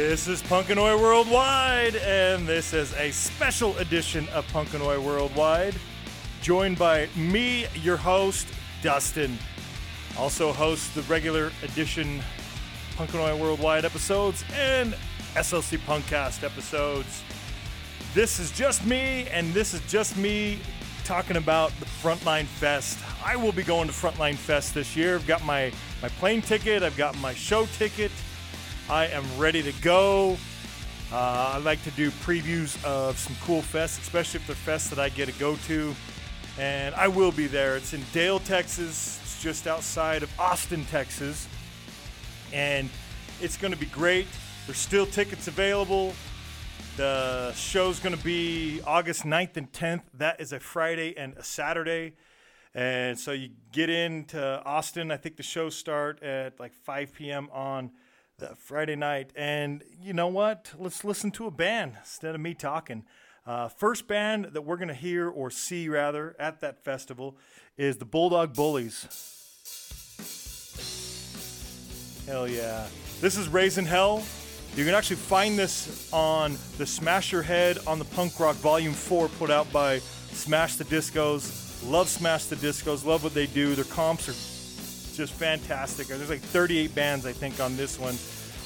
This is Punkanoid Worldwide, and this is a special edition of Punkanoid Worldwide, joined by me, your host, Dustin. Also hosts the regular edition Punkanoid Worldwide episodes and SLC Punkcast episodes. This is just me, and this is just me talking about the Frontline Fest. I will be going to Frontline Fest this year. I've got my, my plane ticket, I've got my show ticket. I am ready to go. Uh, I like to do previews of some cool fests, especially if they're fests that I get to go to. And I will be there. It's in Dale, Texas. It's just outside of Austin, Texas. And it's going to be great. There's still tickets available. The show's going to be August 9th and 10th. That is a Friday and a Saturday. And so you get into Austin. I think the shows start at like 5 p.m. on the Friday night. And you know what? Let's listen to a band instead of me talking. Uh, first band that we're going to hear or see rather at that festival is the Bulldog Bullies. Hell yeah. This is Raising Hell. You can actually find this on the Smash Your Head on the Punk Rock Volume 4 put out by Smash the Discos. Love Smash the Discos. Love what they do. Their comps are just fantastic. There's like 38 bands, I think, on this one.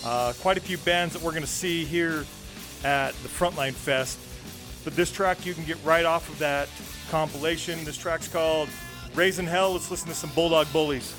Uh, quite a few bands that we're going to see here at the Frontline Fest. But this track you can get right off of that compilation. This track's called Raising Hell. Let's listen to some Bulldog Bullies.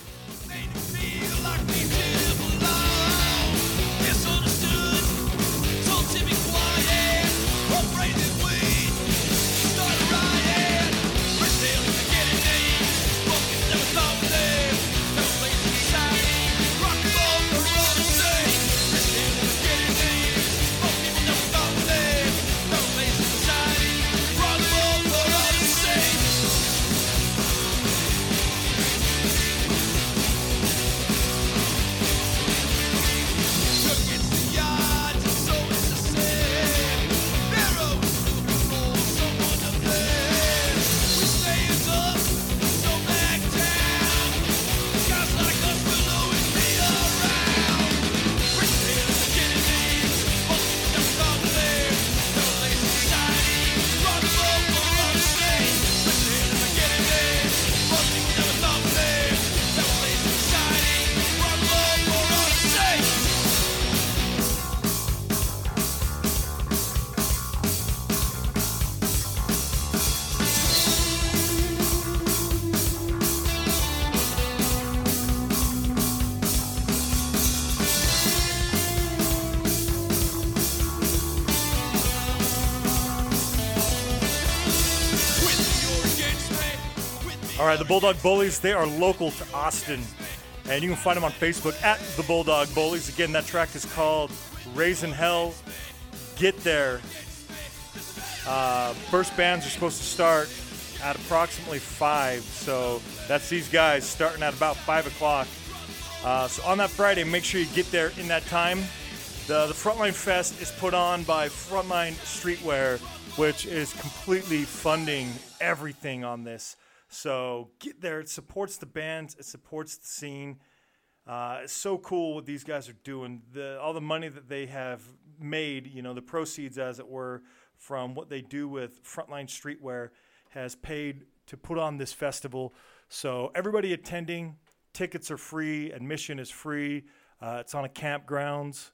All right, the Bulldog Bullies, they are local to Austin. And you can find them on Facebook at the Bulldog Bullies. Again, that track is called Raising Hell. Get there. Uh, first bands are supposed to start at approximately 5. So that's these guys starting at about 5 o'clock. Uh, so on that Friday, make sure you get there in that time. The, the Frontline Fest is put on by Frontline Streetwear, which is completely funding everything on this. So get there. It supports the bands. It supports the scene. Uh, it's so cool what these guys are doing. The all the money that they have made, you know, the proceeds, as it were, from what they do with Frontline Streetwear, has paid to put on this festival. So everybody attending, tickets are free. Admission is free. Uh, it's on a campgrounds.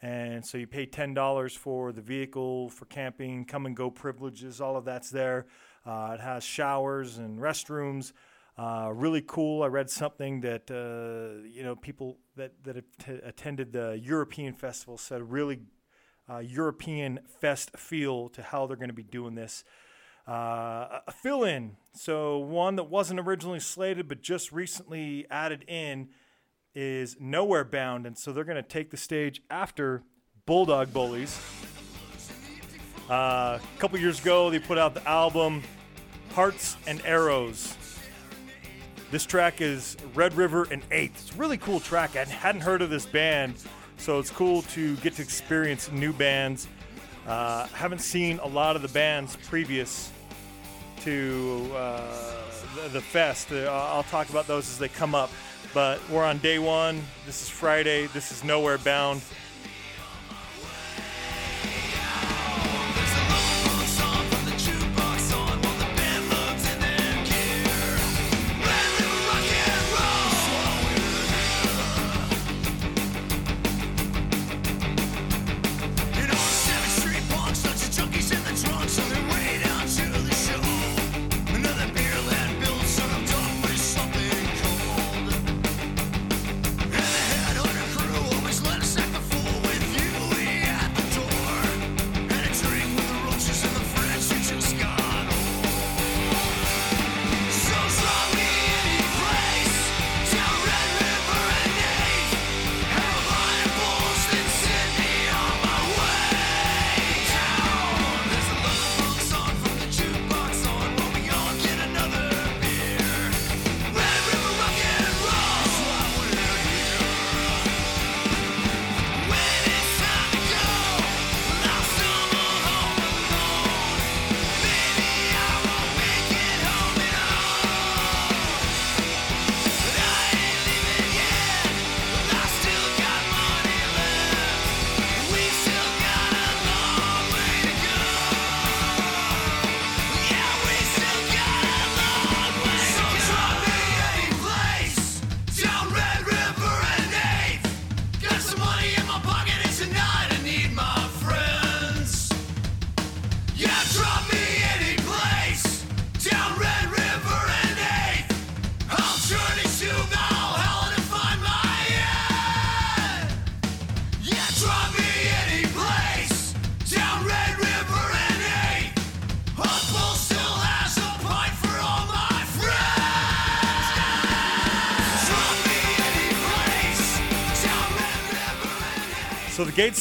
And so you pay $10 for the vehicle, for camping, come and go privileges, all of that's there. Uh, it has showers and restrooms. Uh, really cool. I read something that uh, you know people that that att- attended the European festival said really uh, European fest feel to how they're going to be doing this. Uh, a fill in. So one that wasn't originally slated but just recently added in is Nowhere Bound, and so they're going to take the stage after Bulldog Bullies. Uh, a couple years ago, they put out the album Hearts and Arrows. This track is Red River and Eighth. It's a really cool track. I hadn't heard of this band, so it's cool to get to experience new bands. Uh, haven't seen a lot of the bands previous to uh, the, the, fest. Uh, I'll talk about those as they come up. But we're on day one. This is Friday. This is Nowhere Bound.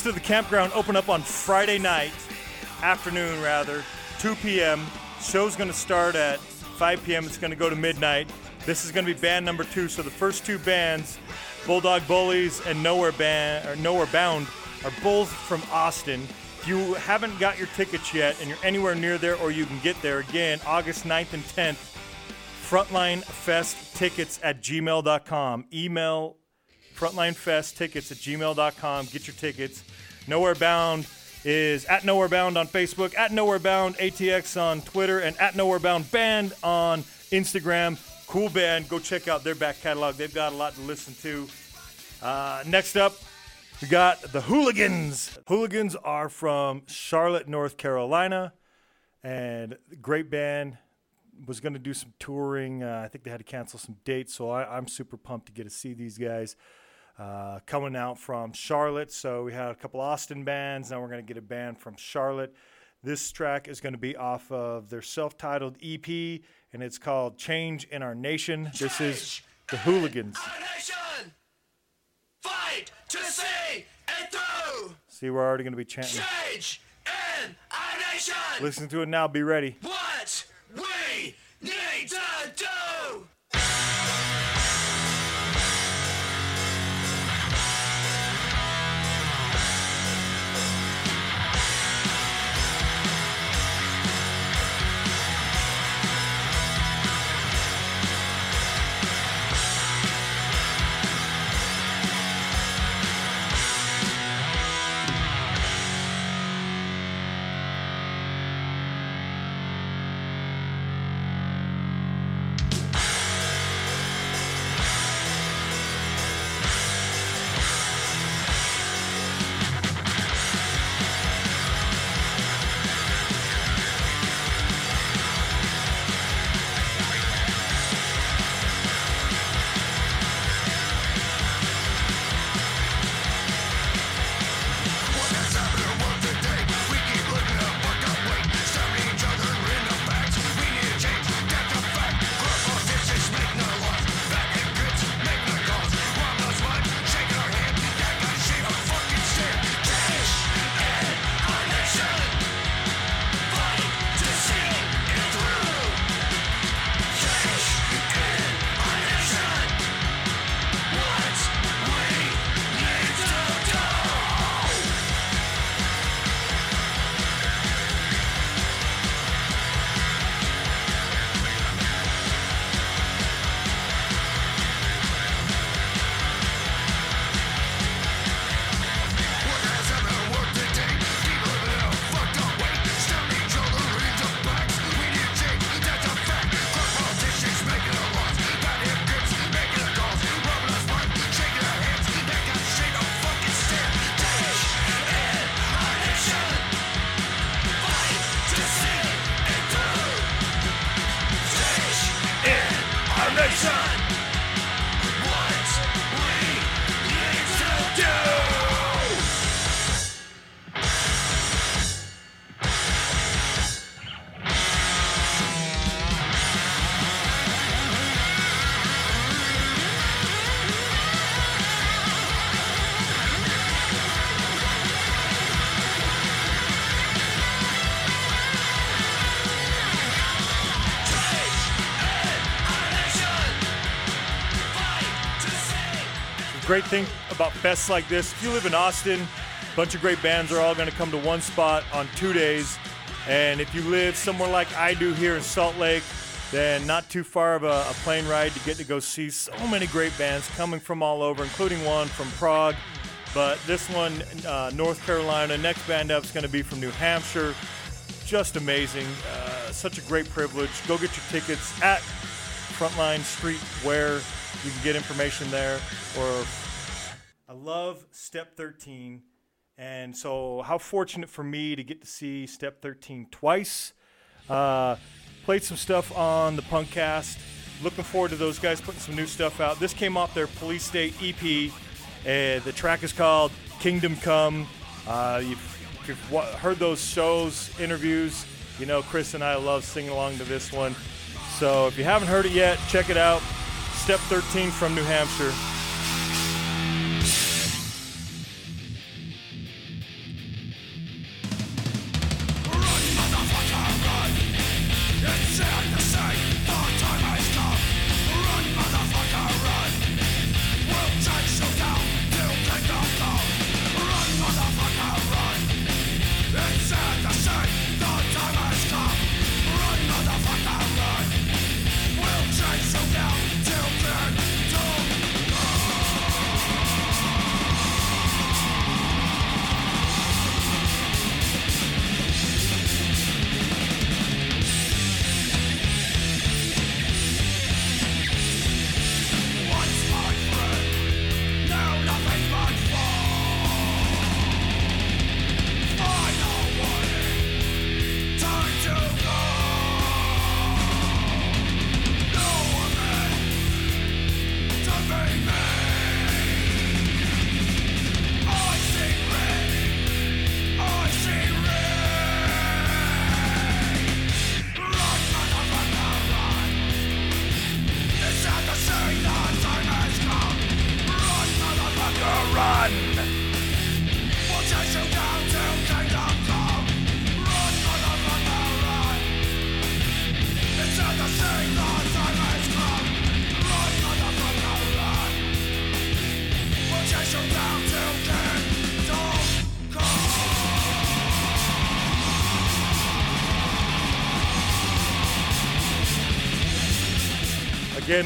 The to the campground open up on Friday night, afternoon rather, 2 p.m. Show's going to start at 5 p.m. It's going to go to midnight. This is going to be band number two. So the first two bands, Bulldog Bullies and Nowhere Band or Nowhere Bound, are both from Austin. If you haven't got your tickets yet and you're anywhere near there or you can get there, again, August 9th and 10th, Frontline Fest tickets at gmail.com. Email Frontline Fest tickets at gmail.com. Get your tickets. Nowhere Bound is at Nowhere Bound on Facebook, at Nowhere Bound ATX on Twitter, and at Nowhere Bound Band on Instagram. Cool band. Go check out their back catalog. They've got a lot to listen to. Uh, next up, we got the Hooligans. Hooligans are from Charlotte, North Carolina, and great band. Was going to do some touring. Uh, I think they had to cancel some dates, so I, I'm super pumped to get to see these guys. Uh, coming out from Charlotte. So we had a couple Austin bands. Now we're going to get a band from Charlotte. This track is going to be off of their self titled EP, and it's called Change in Our Nation. This is the Hooligans. Fight to see it through. See, we're already going to be chanting. Change in our nation. Listen to it now. Be ready. What great thing about fests like this, if you live in Austin, a bunch of great bands are all going to come to one spot on two days. And if you live somewhere like I do here in Salt Lake, then not too far of a, a plane ride to get to go see so many great bands coming from all over, including one from Prague. But this one, uh, North Carolina. Next band up is going to be from New Hampshire. Just amazing. Uh, such a great privilege. Go get your tickets at Frontline Street where you can get information there or I love Step 13. And so, how fortunate for me to get to see Step 13 twice. Uh, played some stuff on the Punkcast. Looking forward to those guys putting some new stuff out. This came off their Police State EP. Uh, the track is called Kingdom Come. Uh, you've, if you've heard those shows, interviews, you know Chris and I love singing along to this one. So if you haven't heard it yet, check it out. Step 13 from New Hampshire.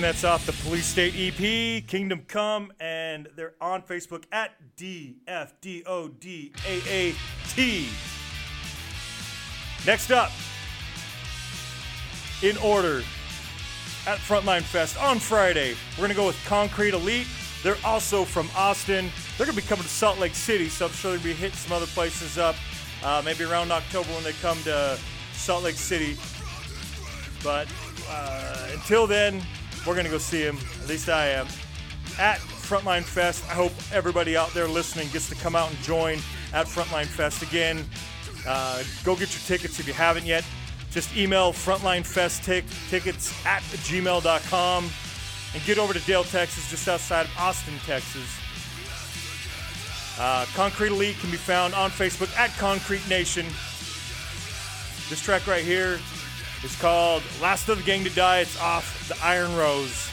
That's off the Police State EP, Kingdom Come, and they're on Facebook at DFDODAAT. Next up, in order, at Frontline Fest on Friday, we're going to go with Concrete Elite. They're also from Austin. They're going to be coming to Salt Lake City, so I'm sure they'll be hitting some other places up, uh, maybe around October when they come to Salt Lake City. But uh, until then, we're going to go see him. At least I am. At Frontline Fest. I hope everybody out there listening gets to come out and join at Frontline Fest again. Uh, go get your tickets if you haven't yet. Just email Frontline Fest tickets at gmail.com and get over to Dale, Texas, just outside of Austin, Texas. Uh, Concrete Elite can be found on Facebook at Concrete Nation. This track right here is called Last of the Gang to Die. It's off the Iron Rose.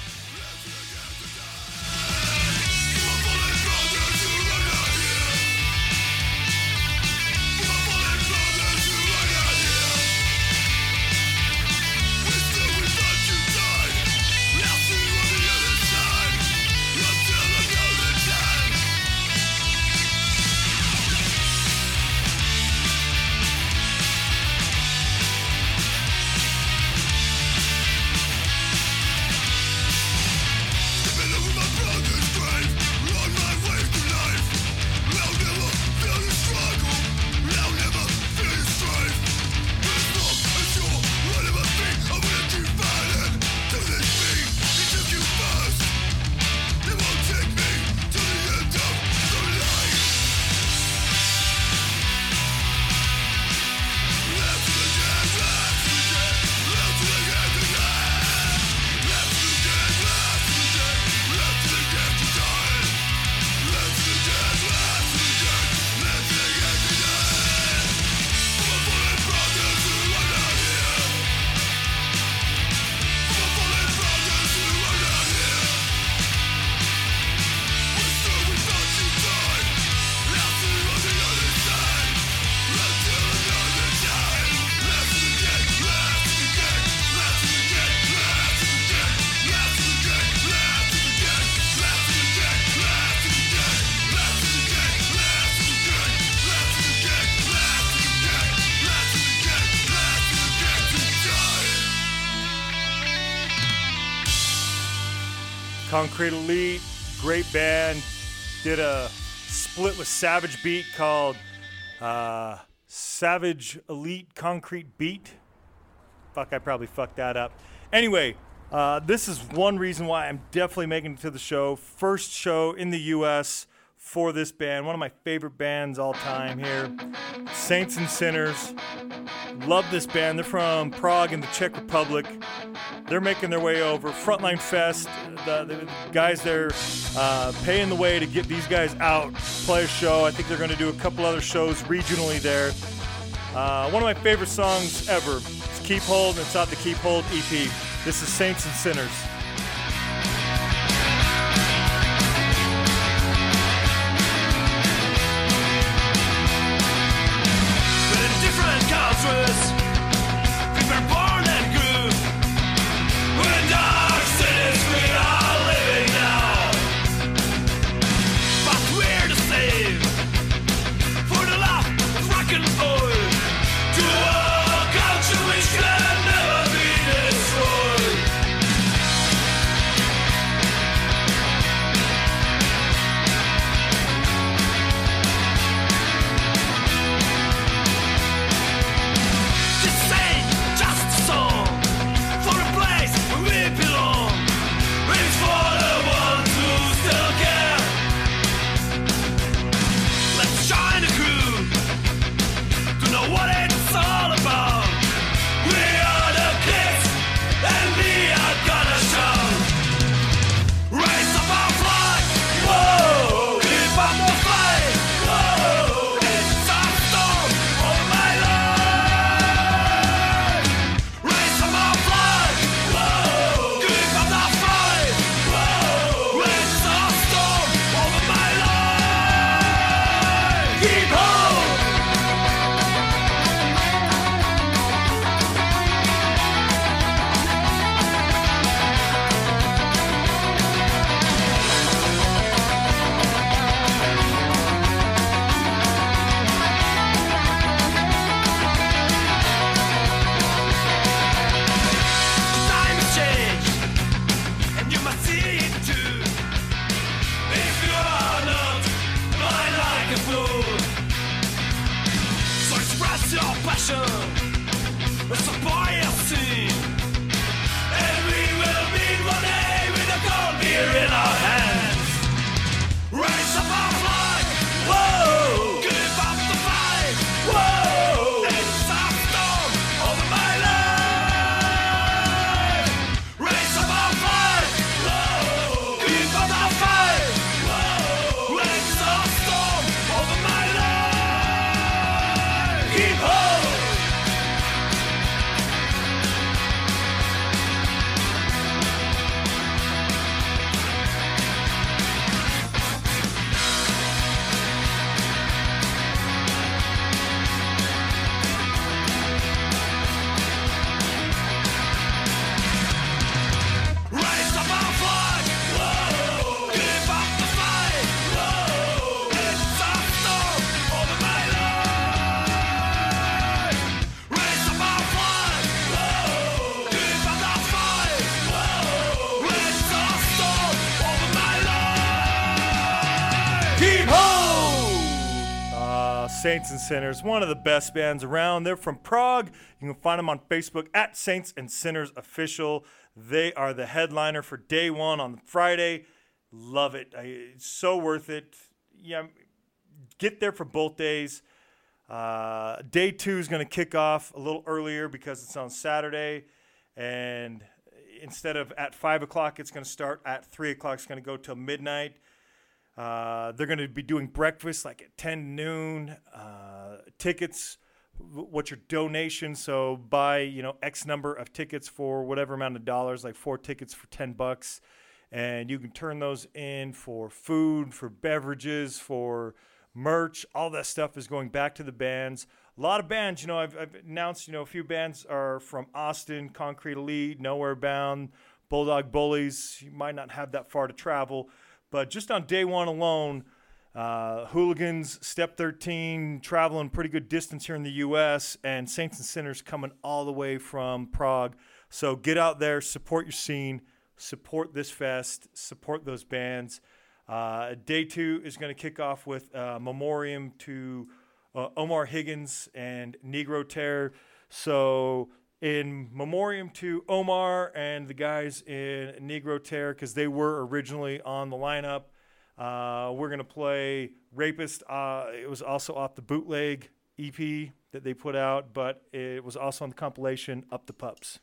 Concrete Elite, great band. Did a split with Savage Beat called uh, Savage Elite Concrete Beat. Fuck, I probably fucked that up. Anyway, uh, this is one reason why I'm definitely making it to the show. First show in the U.S. for this band, one of my favorite bands all time here. Saints and Sinners. Love this band. They're from Prague in the Czech Republic. They're making their way over. Frontline Fest, the, the guys there uh, paying the way to get these guys out, play a show. I think they're going to do a couple other shows regionally there. Uh, one of my favorite songs ever. It's Keep Hold, and it's out the Keep Hold EP. This is Saints and Sinners. Different Saints and Sinners, one of the best bands around. They're from Prague. You can find them on Facebook at Saints and Sinners Official. They are the headliner for day one on Friday. Love it. I, it's so worth it. Yeah, get there for both days. Uh, day two is going to kick off a little earlier because it's on Saturday. And instead of at 5 o'clock, it's going to start at 3 o'clock. It's going to go till midnight. Uh, they're going to be doing breakfast like at 10 noon. Uh, tickets, what's your donation? So buy, you know, X number of tickets for whatever amount of dollars, like four tickets for 10 bucks. And you can turn those in for food, for beverages, for merch. All that stuff is going back to the bands. A lot of bands, you know, I've, I've announced, you know, a few bands are from Austin, Concrete Elite, Nowhere Bound, Bulldog Bullies. You might not have that far to travel. But just on day one alone, uh, Hooligans, Step 13, traveling pretty good distance here in the U.S., and Saints and Sinners coming all the way from Prague. So get out there, support your scene, support this fest, support those bands. Uh, day two is going to kick off with uh, memoriam to uh, Omar Higgins and Negro Terror. So in memoriam to Omar and the guys in Negro Terror, because they were originally on the lineup. Uh, we're gonna play "Rapist." Uh, it was also off the bootleg EP that they put out, but it was also on the compilation "Up the Pups."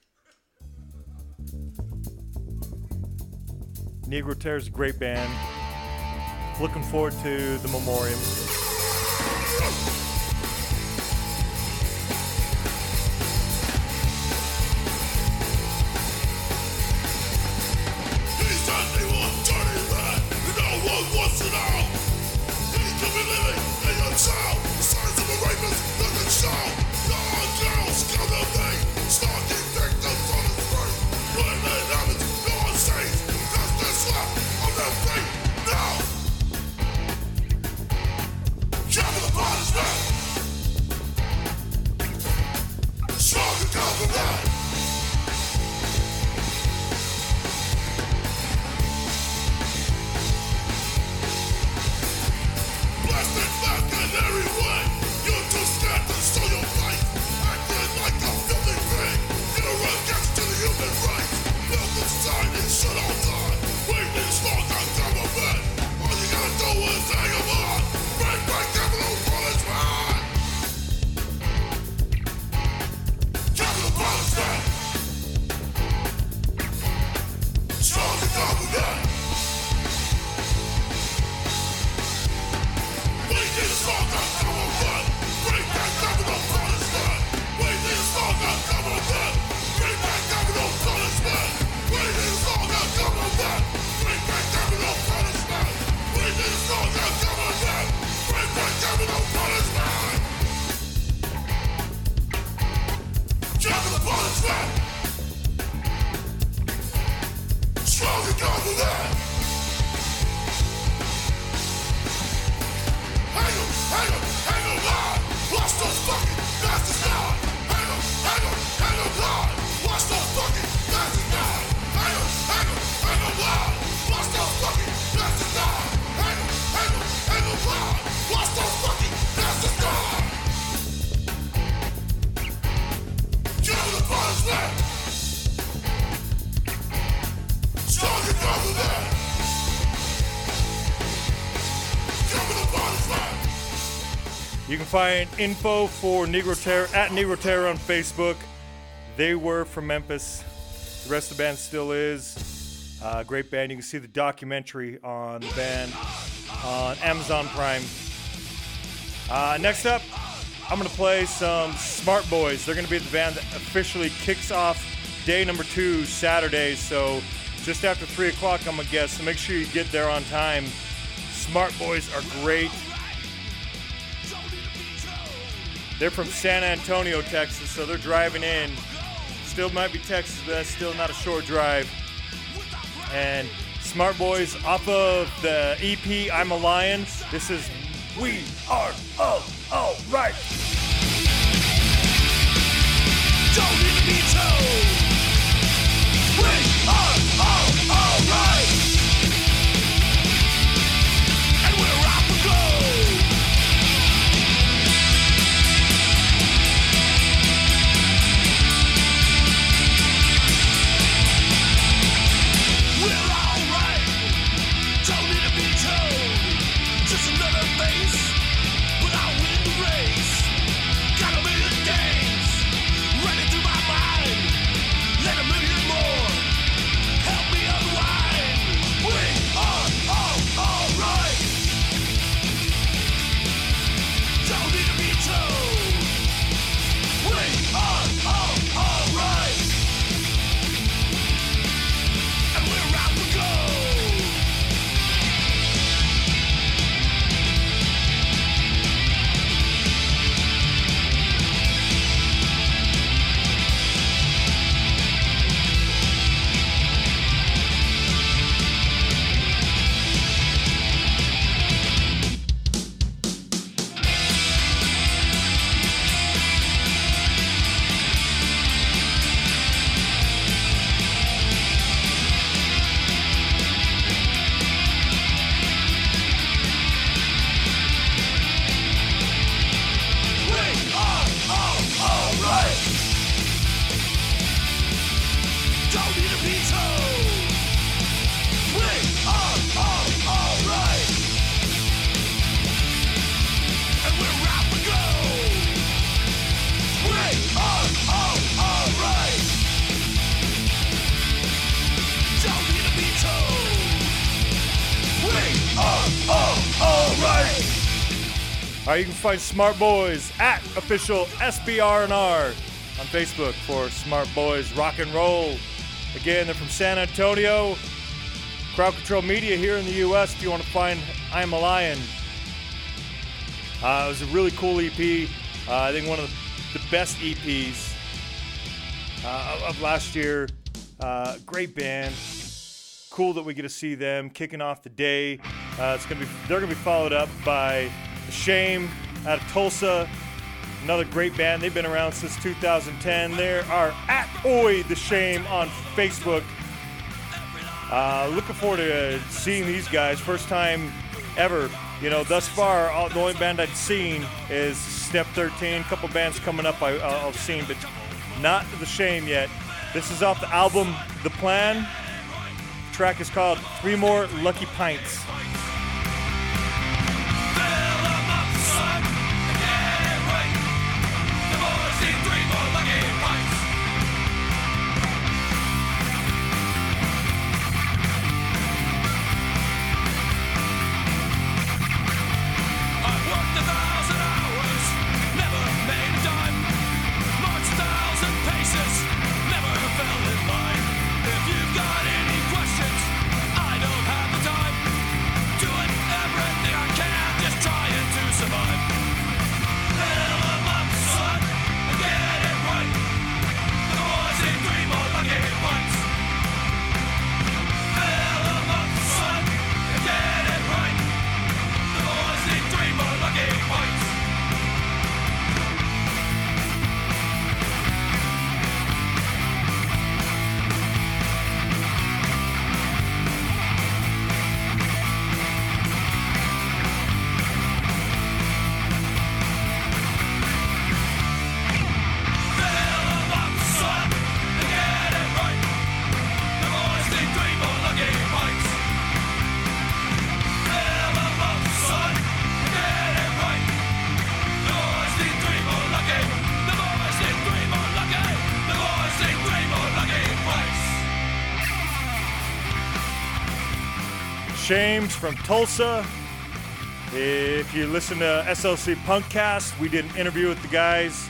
Negro Terror is a great band. Looking forward to the memoriam. Blasted back in every way. Shut all die. Waiting as long as government. All you gotta do is hang find info for Negro Terror at Negro Terror on Facebook. They were from Memphis. The rest of the band still is. Uh, great band. You can see the documentary on the band on Amazon Prime. Uh, next up, I'm going to play some Smart Boys. They're going to be the band that officially kicks off day number two Saturday. So just after 3 o'clock, I'm going to guess. So make sure you get there on time. Smart Boys are great. They're from San Antonio, Texas, so they're driving in. Still might be Texas, but that's still not a short drive. And Smart Boys off of the EP I'm a Lion. This is We Are All All Right. Don't need to be told. Find Smart Boys at official SBR&R on Facebook for Smart Boys Rock and Roll. Again, they're from San Antonio. Crowd Control Media here in the U.S. If you want to find I'm a Lion, uh, it was a really cool EP. Uh, I think one of the best EPs uh, of last year. Uh, great band. Cool that we get to see them kicking off the day. Uh, it's gonna be they're gonna be followed up by Shame out of Tulsa. Another great band. They've been around since 2010. They are at Oi The Shame on Facebook. Uh, looking forward to uh, seeing these guys. First time ever. You know, thus far, all, the only band I've seen is Step 13. A couple bands coming up I, I've seen, but not The Shame yet. This is off the album The Plan. The track is called Three More Lucky Pints. James from Tulsa. If you listen to SLC Punkcast, we did an interview with the guys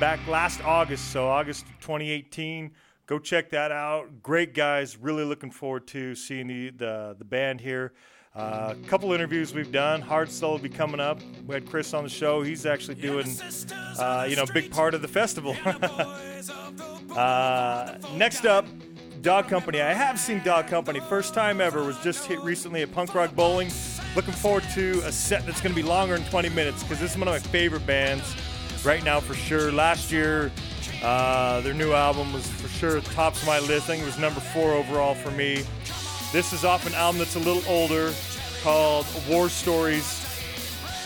back last August, so August 2018. Go check that out. Great guys. Really looking forward to seeing the the, the band here. A uh, couple interviews we've done. Hardstyle will be coming up. We had Chris on the show. He's actually doing, uh, you know, a big part of the festival. uh, next up, Dog Company. I have seen Dog Company. First time ever was just hit recently at Punk Rock Bowling. Looking forward to a set that's going to be longer than 20 minutes because this is one of my favorite bands right now for sure. Last year, uh, their new album was for sure tops of my list. I think it was number four overall for me. This is off an album that's a little older called War Stories.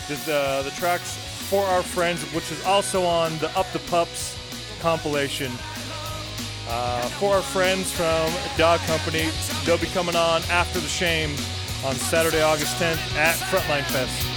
The, the tracks For Our Friends, which is also on the Up the Pups compilation. Uh, for our friends from Dog Company, they'll be coming on after the shame on Saturday, August 10th at Frontline Fest.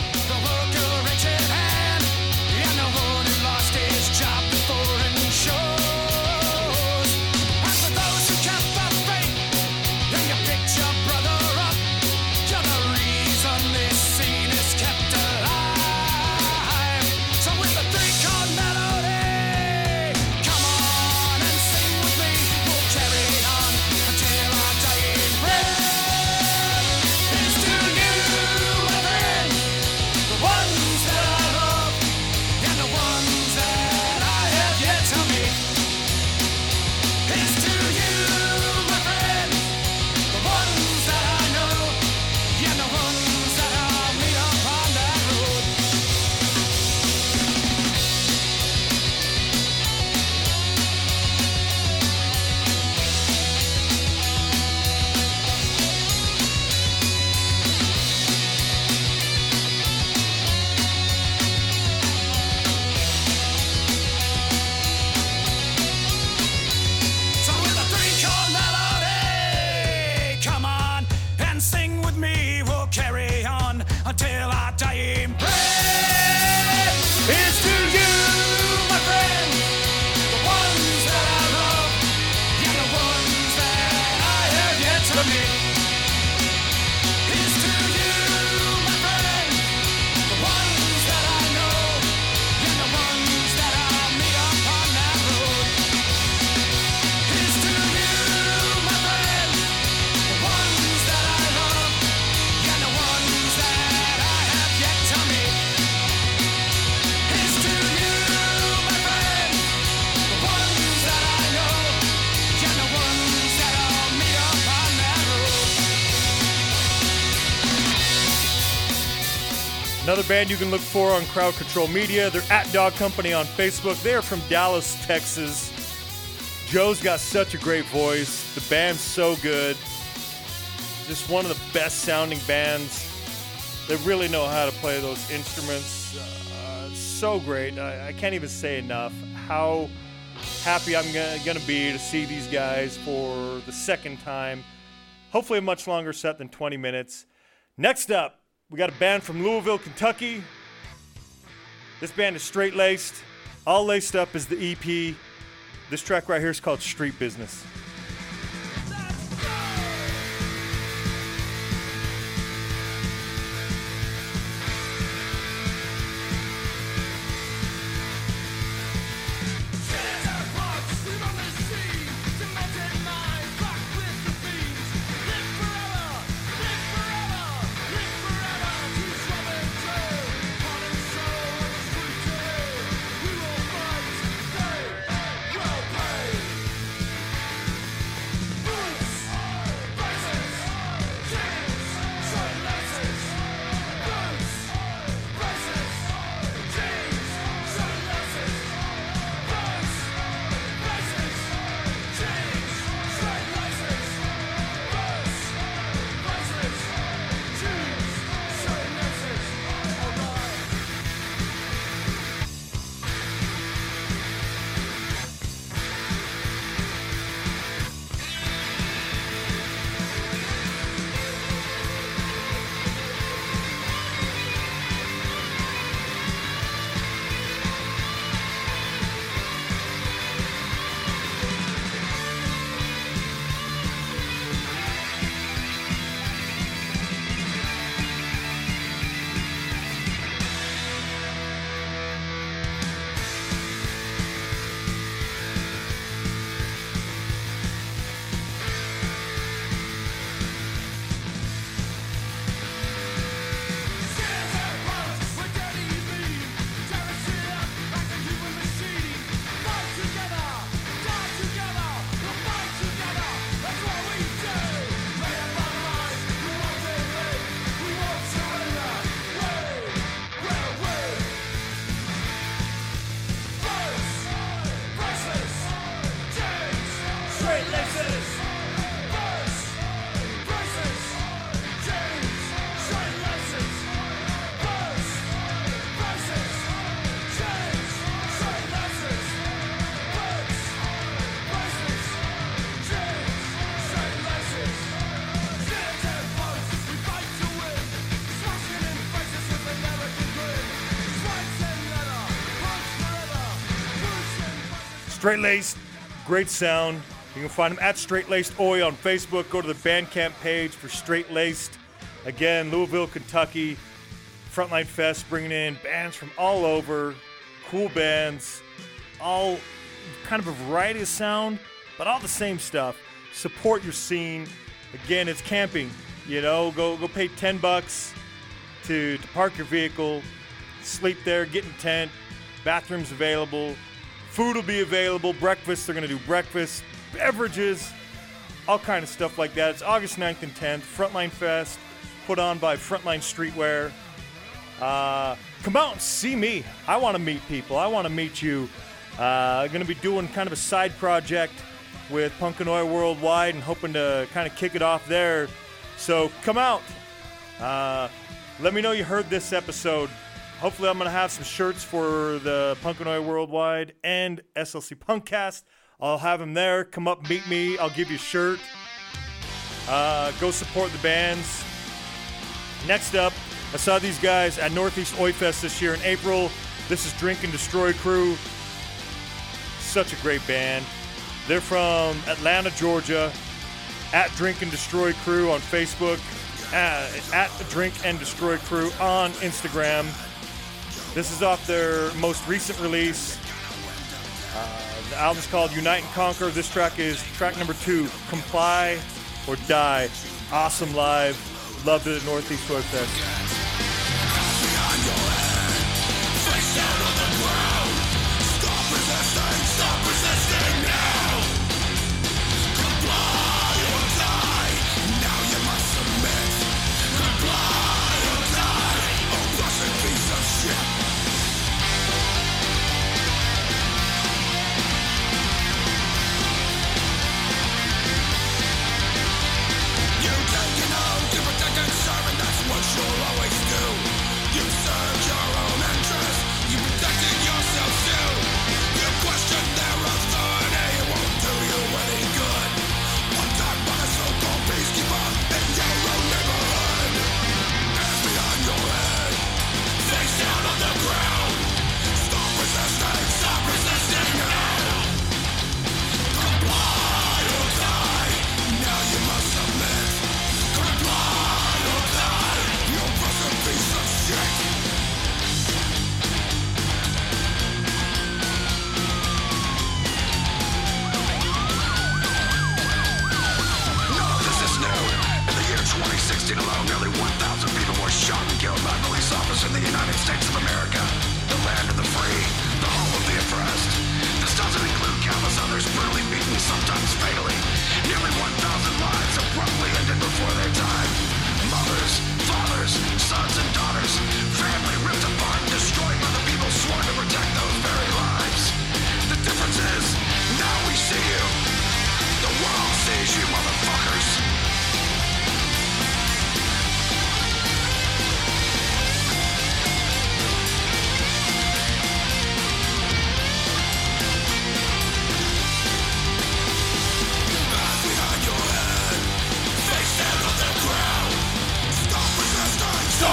Band you can look for on Crowd Control Media. They're at Dog Company on Facebook. They are from Dallas, Texas. Joe's got such a great voice. The band's so good. Just one of the best sounding bands. They really know how to play those instruments. Uh, so great. I, I, can't even say enough how happy I'm going to be to see these guys for the second time. Hopefully, a much longer set than 20 minutes. Next up, we got a band from Louisville, Kentucky. This band is straight laced. All laced up is the EP. This track right here is called Street Business. Straight Laced, great sound. You can find them at Straight Laced Oi on Facebook. Go to the Bandcamp page for Straight Laced. Again, Louisville, Kentucky, Frontline Fest, bringing in bands from all over, cool bands, all kind of a variety of sound, but all the same stuff. Support your scene. Again, it's camping. You know, go go pay 10 bucks to, to park your vehicle, sleep there, get in tent, bathrooms available Food will be available. Breakfast, they're going to do breakfast, beverages, all kind of stuff like that. It's August 9th and 10th. Frontline Fest, put on by Frontline Streetwear. Uh, come out and see me. I want to meet people. I want to meet you. Uh, going to be doing kind of a side project with Punkanoid Worldwide and hoping to kind of kick it off there. So come out. Uh, let me know you heard this episode hopefully, I'm going to have some shirts for the Punkanoid Worldwide and SLC Punkcast. I'll have them there. Come up, meet me. I'll give you a shirt. Uh, go support the bands. Next up, I saw these guys at Northeast Oi Fest this year in April. This is Drink and Destroy Crew. Such a great band. They're from Atlanta, Georgia. At Drink and Destroy Crew on Facebook. At, at Drink and Destroy Crew on Instagram. This is off their most recent release. Uh, the album's called Unite and Conquer. This track is track number two, Comply or Die. Awesome live. Loved it at Northeast Folk Fest.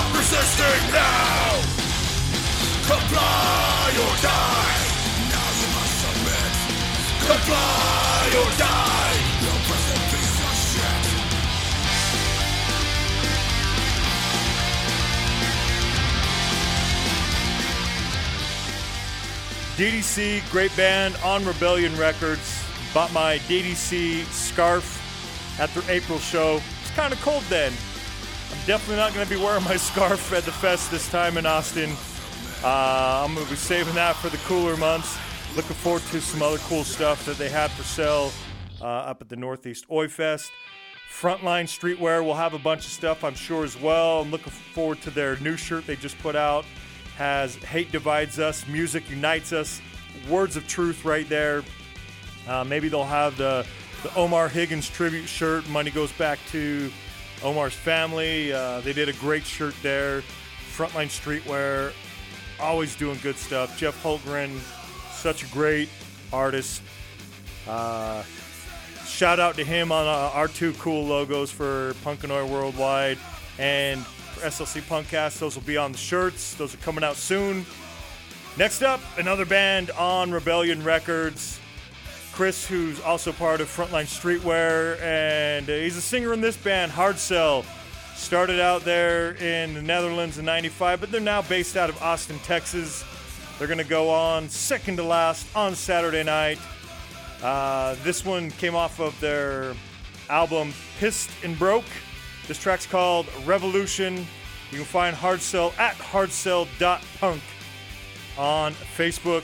Stop resisting now! Comply or die! Now you must submit! Comply or die! Present piece of shit! DDC, great band on Rebellion Records. Bought my DDC scarf at their April show. It's kind of cold then. Definitely not going to be wearing my scarf at the fest this time in Austin. Uh, I'm going to be saving that for the cooler months. Looking forward to some other cool stuff that they had for sale uh, up at the Northeast Oi Fest. Frontline Streetwear will have a bunch of stuff, I'm sure, as well. I'm looking forward to their new shirt they just put out. Has Hate Divides Us, Music Unites Us, words of truth right there. Uh, maybe they'll have the, the Omar Higgins tribute shirt. Money goes back to Omar's family. Uh, they did a great shirt there. Frontline Streetwear, always doing good stuff. Jeff Holgren, such a great artist. Uh, shout out to him on uh, our two cool logos for Punkanoid Worldwide and SLC Punkcast. Those will be on the shirts. Those are coming out soon. Next up, another band on Rebellion Records. Chris, who's also part of Frontline Streetwear, and uh, he's a singer in this band, Hard Cell. Started out there in the Netherlands in 95, but they're now based out of Austin, Texas. They're going to go on second to last on Saturday night. Uh, this one came off of their album Pissed and Broke. This track's called Revolution. You can find Hard Cell at hardcell.punk on Facebook.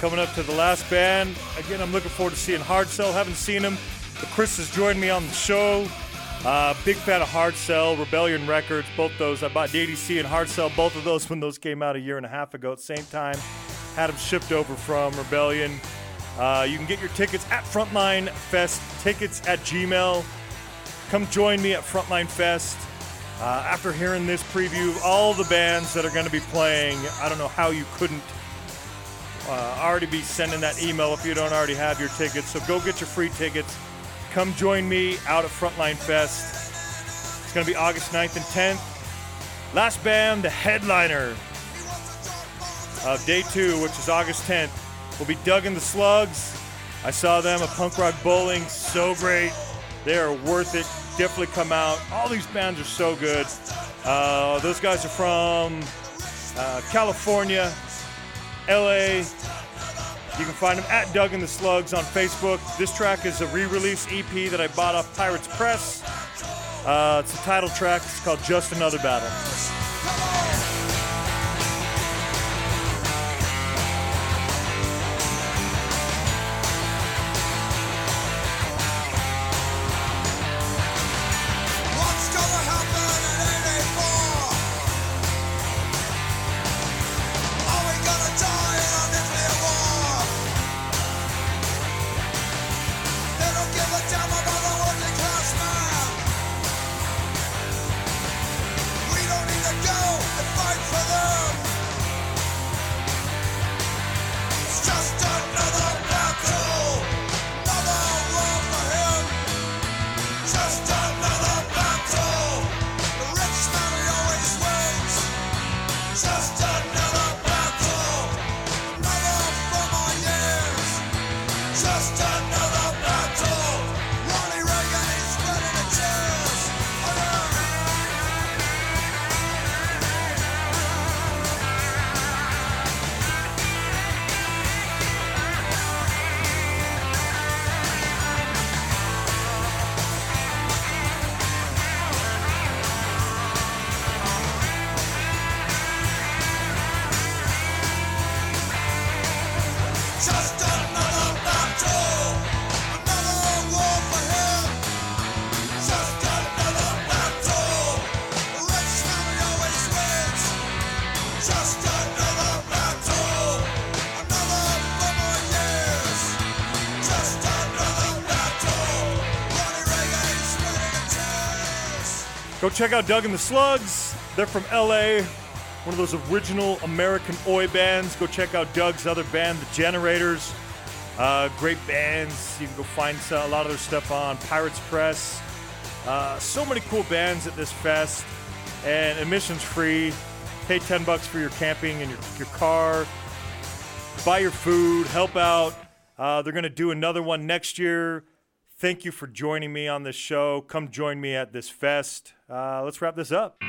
coming up to the last band. Again, I'm looking forward to seeing Hard Cell. Haven't seen him, but Chris has joined me on the show. Uh, big fan of Hard Cell, Rebellion Records, both those. I bought DDC and Hard Cell, both of those when those came out a year and a half ago at the same time. Had them shipped over from Rebellion. Uh, you can get your tickets at Frontline Fest, tickets at Gmail. Come join me at Frontline Fest. Uh, after hearing this preview, of all the bands that are going to be playing, I don't know how you couldn't uh, already be sending that email if you don't already have your tickets. So go get your free tickets Come join me out at Frontline Fest. It's going to be August 9th and 10th. Last band, the headliner of day two, which is August 10th, will be Doug and the Slugs. I saw them at Punk Rock Bowling. So great. They are worth it. Definitely come out. All these bands are so good. Uh, those guys are from uh, California, LA. You can find them at Doug and the Slugs on Facebook. This track is a re-release EP that I bought off Pirates Press. Uh, it's the title track. It's called Just Another Battle. Check out Doug and the Slugs. They're from LA, one of those original American Oi bands. Go check out Doug's other band, The Generators. Uh, great bands. You can go find a lot of their stuff on Pirates Press. Uh, so many cool bands at this fest, and admission's free. Pay 10 bucks for your camping and your, your car. Buy your food, help out. Uh, they're going to do another one next year. Thank you for joining me on this show. Come join me at this fest. Uh, let's wrap this up.